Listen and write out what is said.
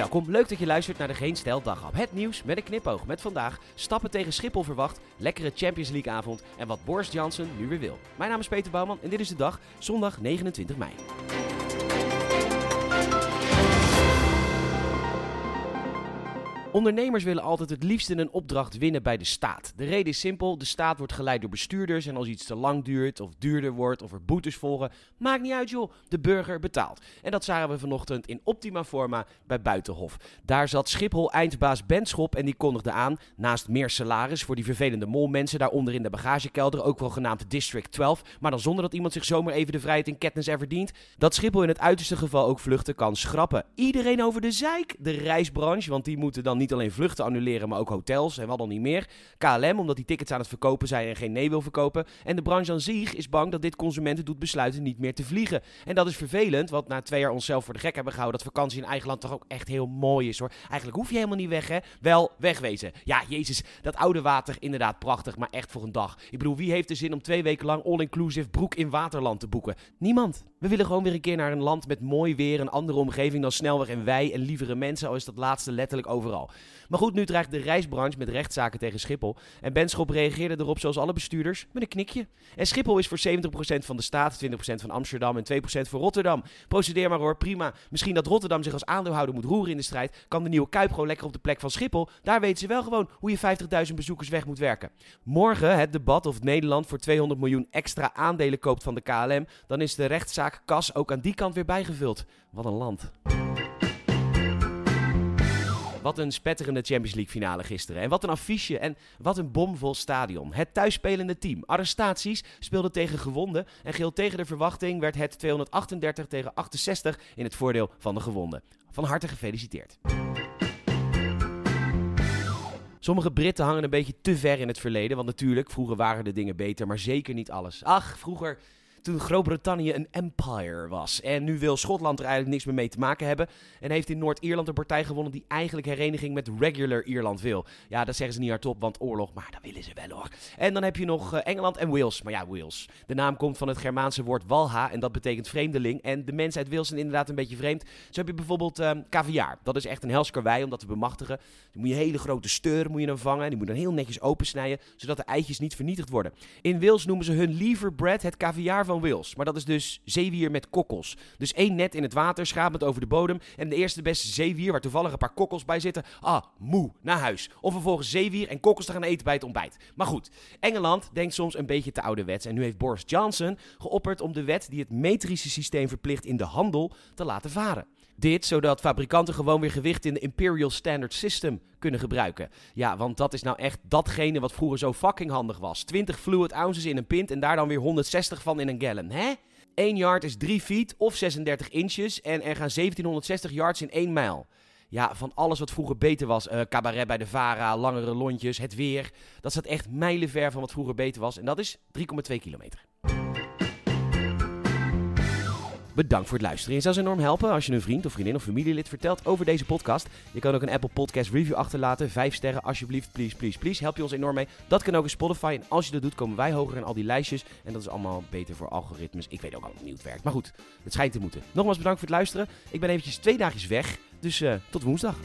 Welkom, leuk dat je luistert naar de Geen Daghap. Het nieuws met een knipoog met vandaag stappen tegen Schiphol verwacht, lekkere Champions League avond en wat Boris Johnson nu weer wil. Mijn naam is Peter Bouwman en dit is de dag, zondag 29 mei. Ondernemers willen altijd het liefst een opdracht winnen bij de staat. De reden is simpel: de staat wordt geleid door bestuurders. En als iets te lang duurt, of duurder wordt, of er boetes volgen, maakt niet uit joh, de burger betaalt. En dat zagen we vanochtend in optima forma bij Buitenhof. Daar zat Schiphol-eindbaas Benschop en die kondigde aan, naast meer salaris voor die vervelende molmensen daaronder in de bagagekelder, ook wel genaamd District 12, maar dan zonder dat iemand zich zomaar even de vrijheid in Ketnis er verdient, dat Schiphol in het uiterste geval ook vluchten kan schrappen. Iedereen over de zeik, de reisbranche, want die moeten dan niet alleen vluchten annuleren, maar ook hotels en wat dan niet meer. KLM, omdat die tickets aan het verkopen zijn en geen nee wil verkopen. En de branche aan zich is bang dat dit consumenten doet besluiten niet meer te vliegen. En dat is vervelend, want na twee jaar onszelf voor de gek hebben gehouden dat vakantie in eigen land toch ook echt heel mooi is hoor. Eigenlijk hoef je helemaal niet weg hè. Wel, wegwezen. Ja, jezus, dat oude water inderdaad prachtig, maar echt voor een dag. Ik bedoel, wie heeft de zin om twee weken lang all-inclusive broek in waterland te boeken? Niemand. We willen gewoon weer een keer naar een land met mooi weer, een andere omgeving dan snelweg en wij en lievere mensen, al is dat laatste letterlijk overal. Maar goed, nu dreigt de reisbranche met rechtszaken tegen Schiphol. En Benschop reageerde erop zoals alle bestuurders, met een knikje. En Schiphol is voor 70% van de staat, 20% van Amsterdam en 2% voor Rotterdam. Procedeer maar hoor, prima. Misschien dat Rotterdam zich als aandeelhouder moet roeren in de strijd. Kan de nieuwe Kuip lekker op de plek van Schiphol. Daar weten ze wel gewoon hoe je 50.000 bezoekers weg moet werken. Morgen het debat of Nederland voor 200 miljoen extra aandelen koopt van de KLM. Dan is de rechtszaak kas ook aan die kant weer bijgevuld. Wat een land. Wat een spetterende Champions League finale gisteren. En wat een affiche en wat een bomvol stadion. Het thuisspelende team. Arrestaties speelde tegen gewonden. En geheel tegen de verwachting werd het 238 tegen 68 in het voordeel van de gewonden. Van harte gefeliciteerd. Sommige Britten hangen een beetje te ver in het verleden. Want natuurlijk, vroeger waren de dingen beter, maar zeker niet alles. Ach, vroeger toen Groot-Brittannië een empire was. En nu wil Schotland er eigenlijk niks meer mee te maken hebben. En heeft in Noord-Ierland een partij gewonnen die eigenlijk hereniging met regular Ierland wil. Ja, dat zeggen ze niet hardop, want oorlog, maar dat willen ze wel hoor. En dan heb je nog eh, Engeland en Wales. Maar ja, Wales. De naam komt van het Germaanse woord walha en dat betekent vreemdeling. En de mensen uit Wales zijn inderdaad een beetje vreemd. Zo heb je bijvoorbeeld caviar. Dat is echt een helskarwei om dat te bemachtigen. Dan moet je hele grote steur moet je dan vangen. Die moet dan heel netjes opensnijden, zodat de eitjes niet vernietigd worden. In Wales noemen ze hun liver bread het caviar van Wales. Maar dat is dus zeewier met kokkels. Dus één net in het water, schrapend over de bodem. En de eerste beste zeewier, waar toevallig een paar kokkels bij zitten. Ah, moe, naar huis. Of vervolgens zeewier en kokkels te gaan eten bij het ontbijt. Maar goed, Engeland denkt soms een beetje te ouderwets. En nu heeft Boris Johnson geopperd om de wet die het metrische systeem verplicht in de handel te laten varen. Dit zodat fabrikanten gewoon weer gewicht in de Imperial Standard System kunnen gebruiken. Ja, want dat is nou echt datgene wat vroeger zo fucking handig was. 20 fluid ounces in een pint en daar dan weer 160 van in een gallon. Hè? 1 yard is 3 feet of 36 inches en er gaan 1760 yards in 1 mijl. Ja, van alles wat vroeger beter was. Uh, cabaret bij de Vara, langere lontjes, het weer. Dat staat echt mijlenver van wat vroeger beter was. En dat is 3,2 kilometer. Bedankt voor het luisteren. Je zou ze enorm helpen als je een vriend of vriendin of familielid vertelt over deze podcast. Je kan ook een Apple Podcast review achterlaten. Vijf sterren alsjeblieft, please, please, please. Help je ons enorm mee. Dat kan ook in Spotify. En als je dat doet, komen wij hoger in al die lijstjes. En dat is allemaal beter voor algoritmes. Ik weet ook al niet hoe het werkt. Maar goed, het schijnt te moeten. Nogmaals bedankt voor het luisteren. Ik ben eventjes twee dagjes weg. Dus uh, tot woensdag.